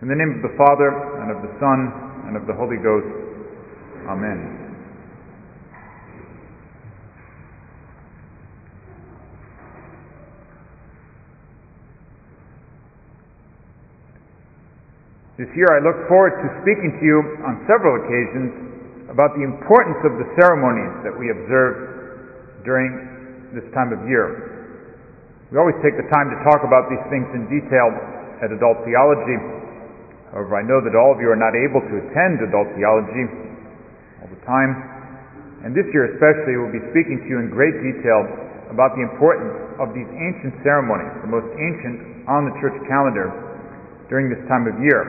In the name of the Father, and of the Son, and of the Holy Ghost. Amen. This year I look forward to speaking to you on several occasions about the importance of the ceremonies that we observe during this time of year. We always take the time to talk about these things in detail at adult theology. However, I know that all of you are not able to attend adult theology all the time. And this year especially, we'll be speaking to you in great detail about the importance of these ancient ceremonies, the most ancient on the church calendar during this time of year.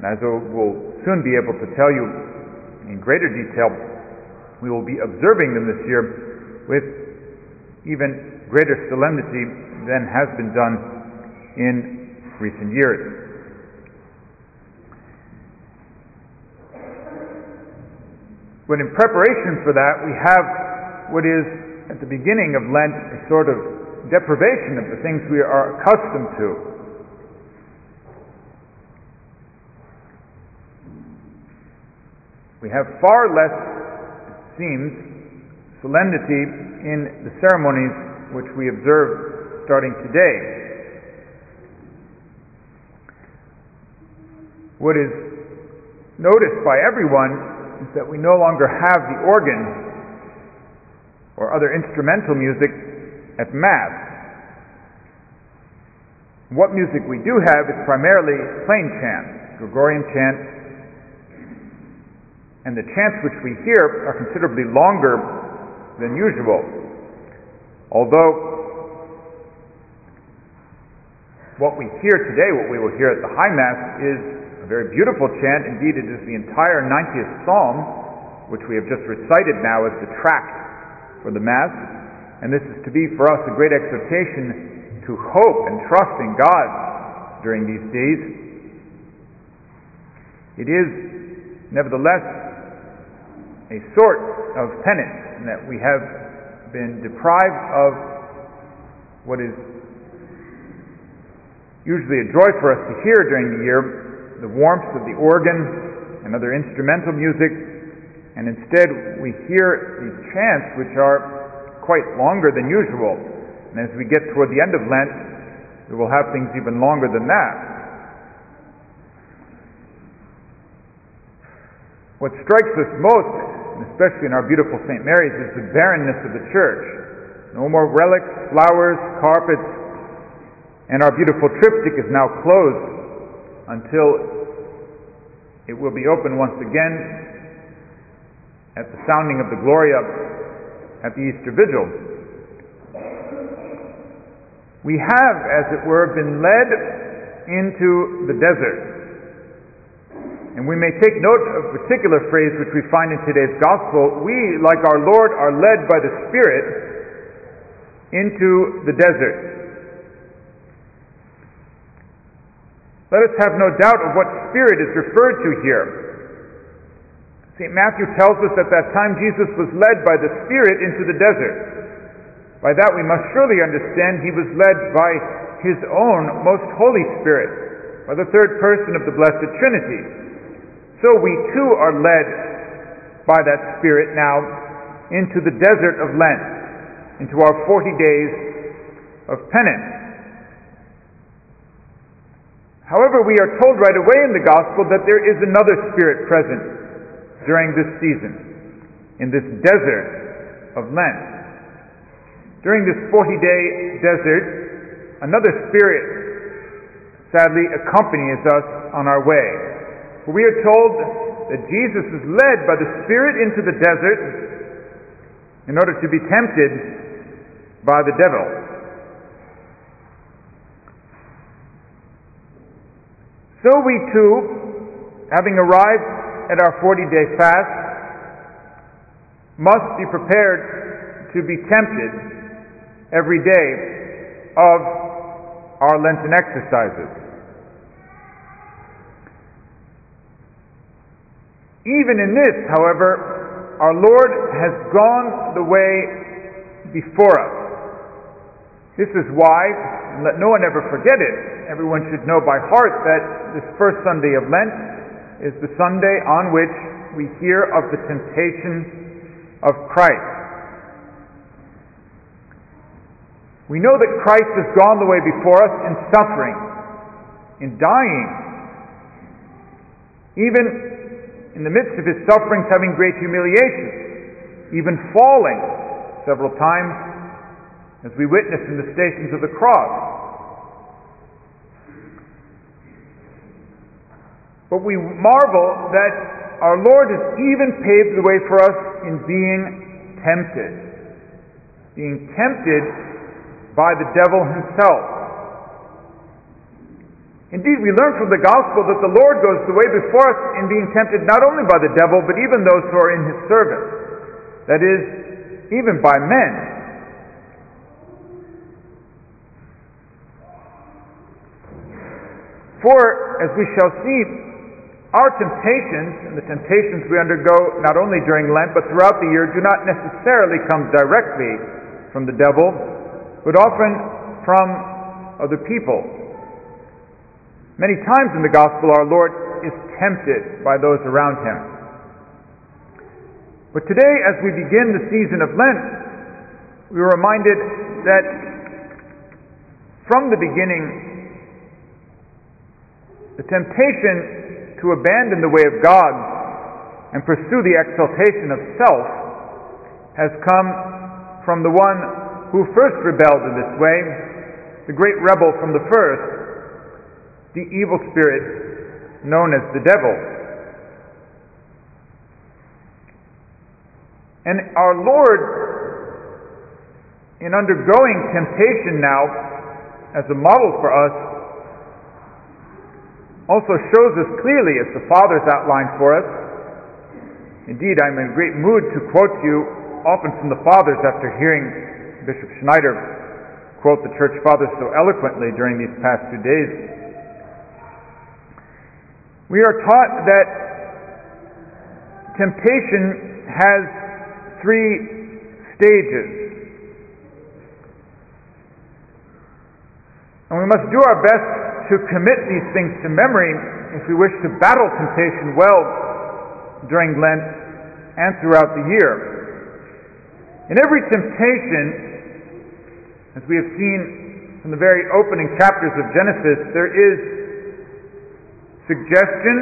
And as we'll soon be able to tell you in greater detail, we will be observing them this year with even greater solemnity than has been done in recent years. But in preparation for that, we have what is at the beginning of Lent a sort of deprivation of the things we are accustomed to. We have far less, it seems, solemnity in the ceremonies which we observe starting today. What is noticed by everyone is that we no longer have the organ or other instrumental music at Mass. What music we do have is primarily plain chant, Gregorian chant, and the chants which we hear are considerably longer than usual. Although what we hear today, what we will hear at the High Mass, is a very beautiful chant. Indeed, it is the entire 90th Psalm, which we have just recited now as the tract for the Mass. And this is to be for us a great exhortation to hope and trust in God during these days. It is, nevertheless, a sort of penance, in that we have been deprived of what is usually a joy for us to hear during the year, the warmth of the organ and other instrumental music, and instead we hear these chants which are quite longer than usual. And as we get toward the end of Lent, we will have things even longer than that. What strikes us most especially in our beautiful St. Mary's, is the barrenness of the church. No more relics, flowers, carpets, and our beautiful triptych is now closed until it will be open once again at the sounding of the Gloria at the Easter Vigil. We have, as it were, been led into the desert and we may take note of a particular phrase which we find in today's gospel. We, like our Lord, are led by the Spirit into the desert. Let us have no doubt of what Spirit is referred to here. St. Matthew tells us at that time Jesus was led by the Spirit into the desert. By that we must surely understand he was led by his own most Holy Spirit, by the third person of the Blessed Trinity. So we too are led by that Spirit now into the desert of Lent, into our 40 days of penance. However, we are told right away in the Gospel that there is another Spirit present during this season, in this desert of Lent. During this 40 day desert, another Spirit sadly accompanies us on our way. For we are told that Jesus is led by the Spirit into the desert in order to be tempted by the devil. So we too, having arrived at our 40 day fast, must be prepared to be tempted every day of our Lenten exercises. Even in this, however, our Lord has gone the way before us. This is why, and let no one ever forget it, everyone should know by heart that this first Sunday of Lent is the Sunday on which we hear of the temptation of Christ. We know that Christ has gone the way before us in suffering, in dying, even in the midst of his sufferings having great humiliation, even falling several times as we witness in the stations of the cross. But we marvel that our Lord has even paved the way for us in being tempted, being tempted by the devil himself. Indeed, we learn from the gospel that the Lord goes the way before us in being tempted not only by the devil, but even those who are in his service. That is, even by men. For, as we shall see, our temptations and the temptations we undergo not only during Lent but throughout the year do not necessarily come directly from the devil, but often from other people. Many times in the Gospel, our Lord is tempted by those around him. But today, as we begin the season of Lent, we are reminded that from the beginning, the temptation to abandon the way of God and pursue the exaltation of self has come from the one who first rebelled in this way, the great rebel from the first, the evil spirit known as the devil. And our Lord, in undergoing temptation now as a model for us, also shows us clearly, as the Fathers outlined for us. Indeed, I'm in a great mood to quote you often from the Fathers after hearing Bishop Schneider quote the Church Fathers so eloquently during these past two days. We are taught that temptation has three stages. And we must do our best to commit these things to memory if we wish to battle temptation well during Lent and throughout the year. In every temptation, as we have seen from the very opening chapters of Genesis, there is suggestion,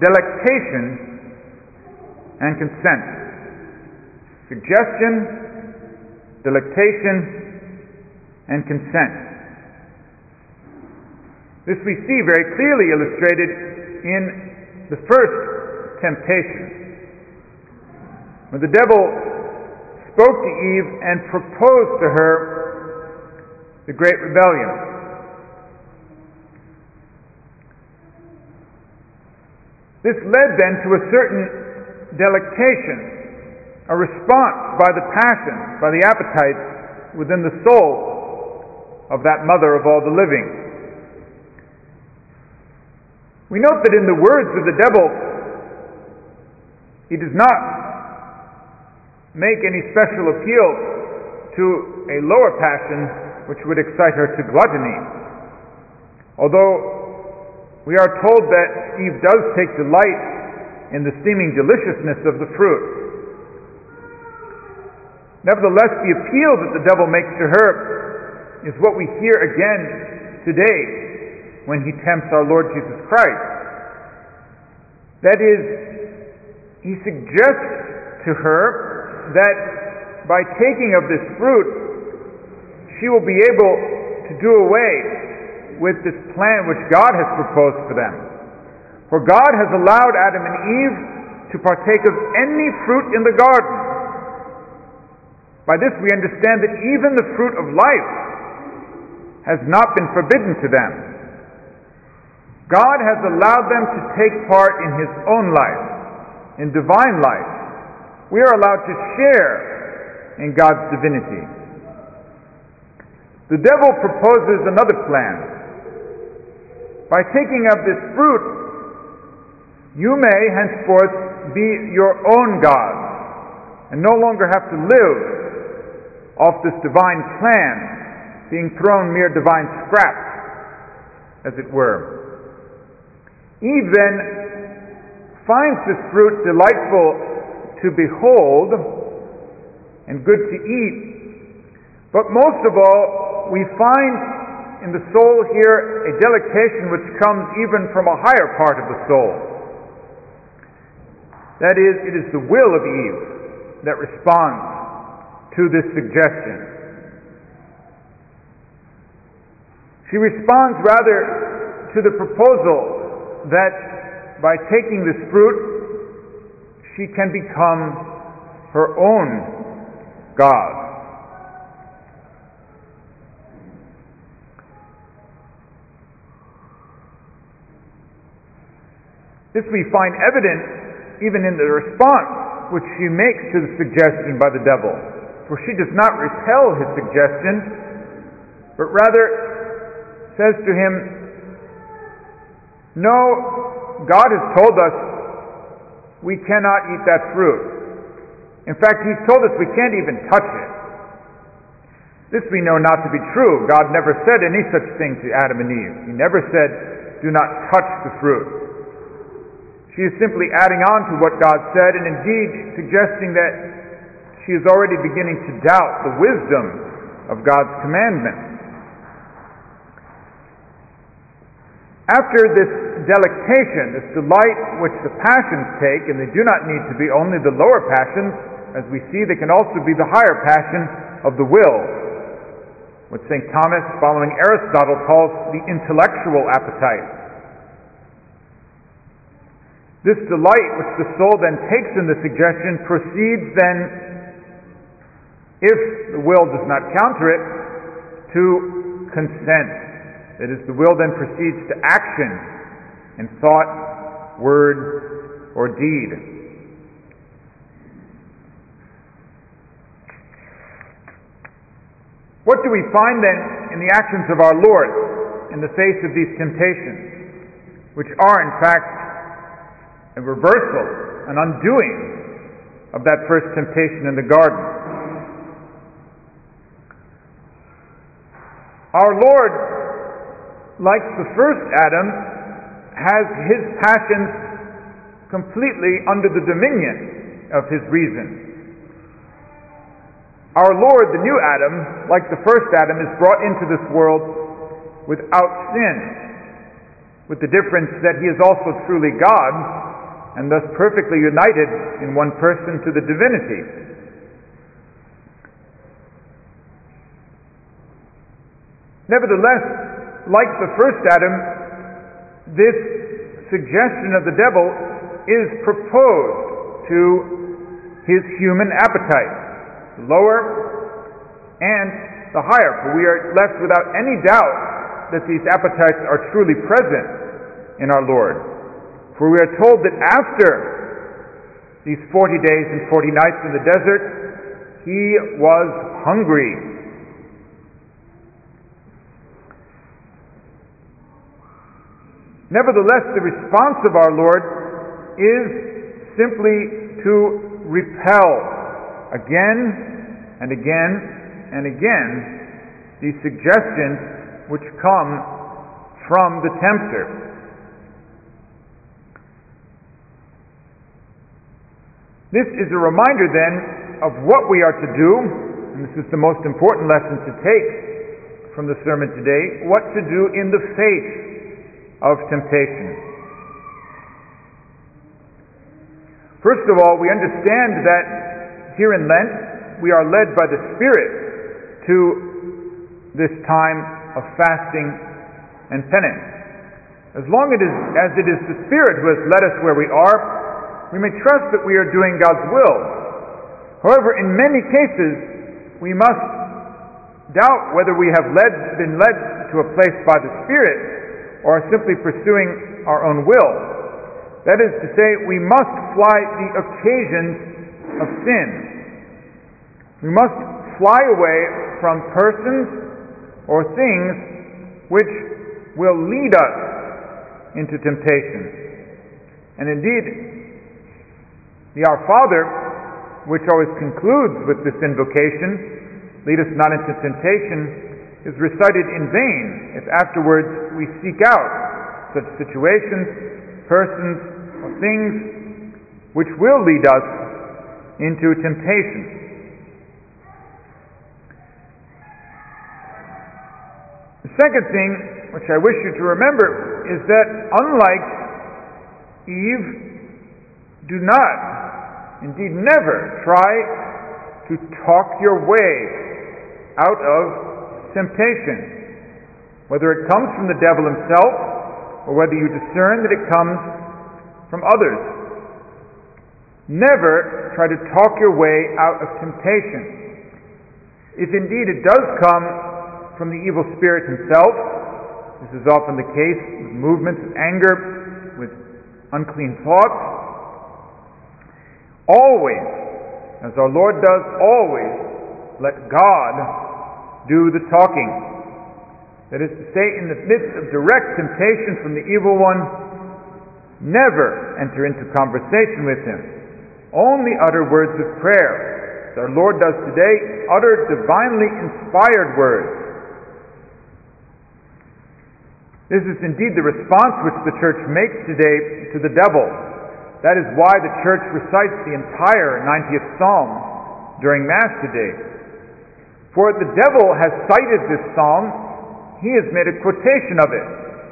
delectation, and consent. Suggestion, delectation, and consent. This we see very clearly illustrated in the first temptation. When the devil spoke to Eve and proposed to her the great rebellion. This led then to a certain delectation, a response by the passions, by the appetites within the soul of that mother of all the living. We note that in the words of the devil, he does not make any special appeal to a lower passion which would excite her to gluttony. Although we are told that Eve does take delight in the seeming deliciousness of the fruit. Nevertheless, the appeal that the devil makes to her is what we hear again today when he tempts our Lord Jesus Christ. That is, he suggests to her that by taking of this fruit, she will be able to do away with this plan which God has proposed for them. For God has allowed Adam and Eve to partake of any fruit in the garden. By this we understand that even the fruit of life has not been forbidden to them. God has allowed them to take part in His own life, in divine life. We are allowed to share in God's divinity. The devil proposes another plan. By taking of this fruit, you may henceforth be your own God and no longer have to live off this divine plan, being thrown mere divine scraps, as it were. Eve then finds this fruit delightful to behold and good to eat, but most of all, we find in the soul here a delectation which comes even from a higher part of the soul. That is, it is the will of Eve that responds to this suggestion. She responds rather to the proposal that by taking this fruit, she can become her own God. This we find evident even in the response which she makes to the suggestion by the devil. For she does not repel his suggestion, but rather says to him, No, God has told us we cannot eat that fruit. In fact, He's told us we can't even touch it. This we know not to be true. God never said any such thing to Adam and Eve. He never said, Do not touch the fruit. She is simply adding on to what God said and indeed suggesting that she is already beginning to doubt the wisdom of God's commandment. After this delectation, this delight which the passions take, and they do not need to be only the lower passions, as we see, they can also be the higher passion of the will, what St. Thomas, following Aristotle, calls the intellectual appetite. This delight which the soul then takes in the suggestion proceeds then, if the will does not counter it, to consent. That is, the will then proceeds to action in thought, word, or deed. What do we find then in the actions of our Lord in the face of these temptations, which are in fact a reversal, an undoing of that first temptation in the garden. Our Lord, like the first Adam, has his passions completely under the dominion of his reason. Our Lord, the new Adam, like the first Adam, is brought into this world without sin, with the difference that he is also truly God and thus perfectly united in one person to the divinity. Nevertheless, like the first Adam, this suggestion of the devil is proposed to his human appetite, lower and the higher, for we are left without any doubt that these appetites are truly present in our Lord. For we are told that after these 40 days and 40 nights in the desert, he was hungry. Nevertheless, the response of our Lord is simply to repel again and again and again these suggestions which come from the tempter. This is a reminder then of what we are to do, and this is the most important lesson to take from the sermon today, what to do in the face of temptation. First of all, we understand that here in Lent, we are led by the Spirit to this time of fasting and penance. As long as it is the Spirit who has led us where we are, we may trust that we are doing God's will. However, in many cases, we must doubt whether we have led, been led to a place by the Spirit or simply pursuing our own will. That is to say, we must fly the occasions of sin. We must fly away from persons or things which will lead us into temptation. And indeed, the Our Father, which always concludes with this invocation, Lead us not into temptation is recited in vain if afterwards we seek out such situations, persons, or things which will lead us into temptation. The second thing which I wish you to remember is that unlike Eve, do not, indeed never, try to talk your way out of temptation. Whether it comes from the devil himself or whether you discern that it comes from others. Never try to talk your way out of temptation. If indeed it does come from the evil spirit himself, this is often the case with movements of anger, with unclean thoughts. Always, as our Lord does, always let God do the talking. That is to say, in the midst of direct temptation from the evil one, never enter into conversation with him. Only utter words of prayer. As our Lord does today, utter divinely inspired words. This is indeed the response which the church makes today to the devil. That is why the church recites the entire 90th Psalm during Mass today. For the devil has cited this psalm, he has made a quotation of it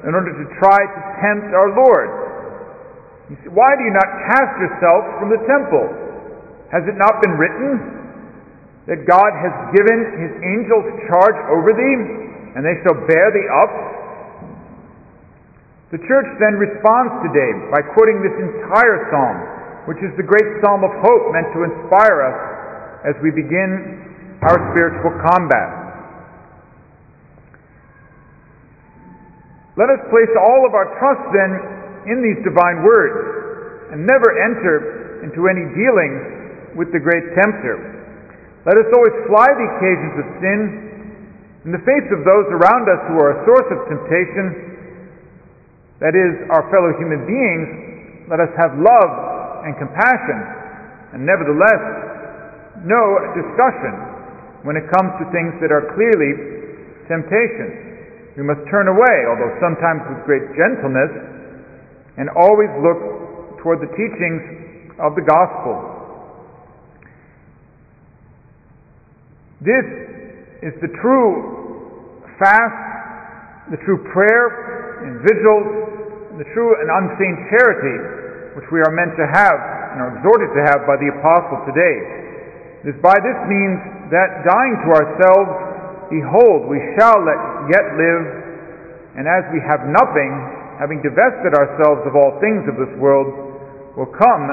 in order to try to tempt our Lord. Say, why do you not cast yourself from the temple? Has it not been written that God has given his angels charge over thee, and they shall bear thee up? The church then responds today by quoting this entire psalm, which is the great psalm of hope meant to inspire us as we begin our spiritual combat. Let us place all of our trust then in these divine words and never enter into any dealings with the great tempter. Let us always fly the occasions of sin in the face of those around us who are a source of temptation, that is, our fellow human beings, let us have love and compassion, and nevertheless, no discussion when it comes to things that are clearly temptations. We must turn away, although sometimes with great gentleness, and always look toward the teachings of the gospel. This is the true fast, the true prayer and vigils, the true and unseen charity which we are meant to have and are exhorted to have by the apostle today. It is by this means that dying to ourselves Behold, we shall yet live, and as we have nothing, having divested ourselves of all things of this world, will come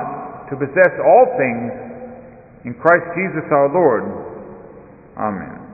to possess all things in Christ Jesus our Lord. Amen.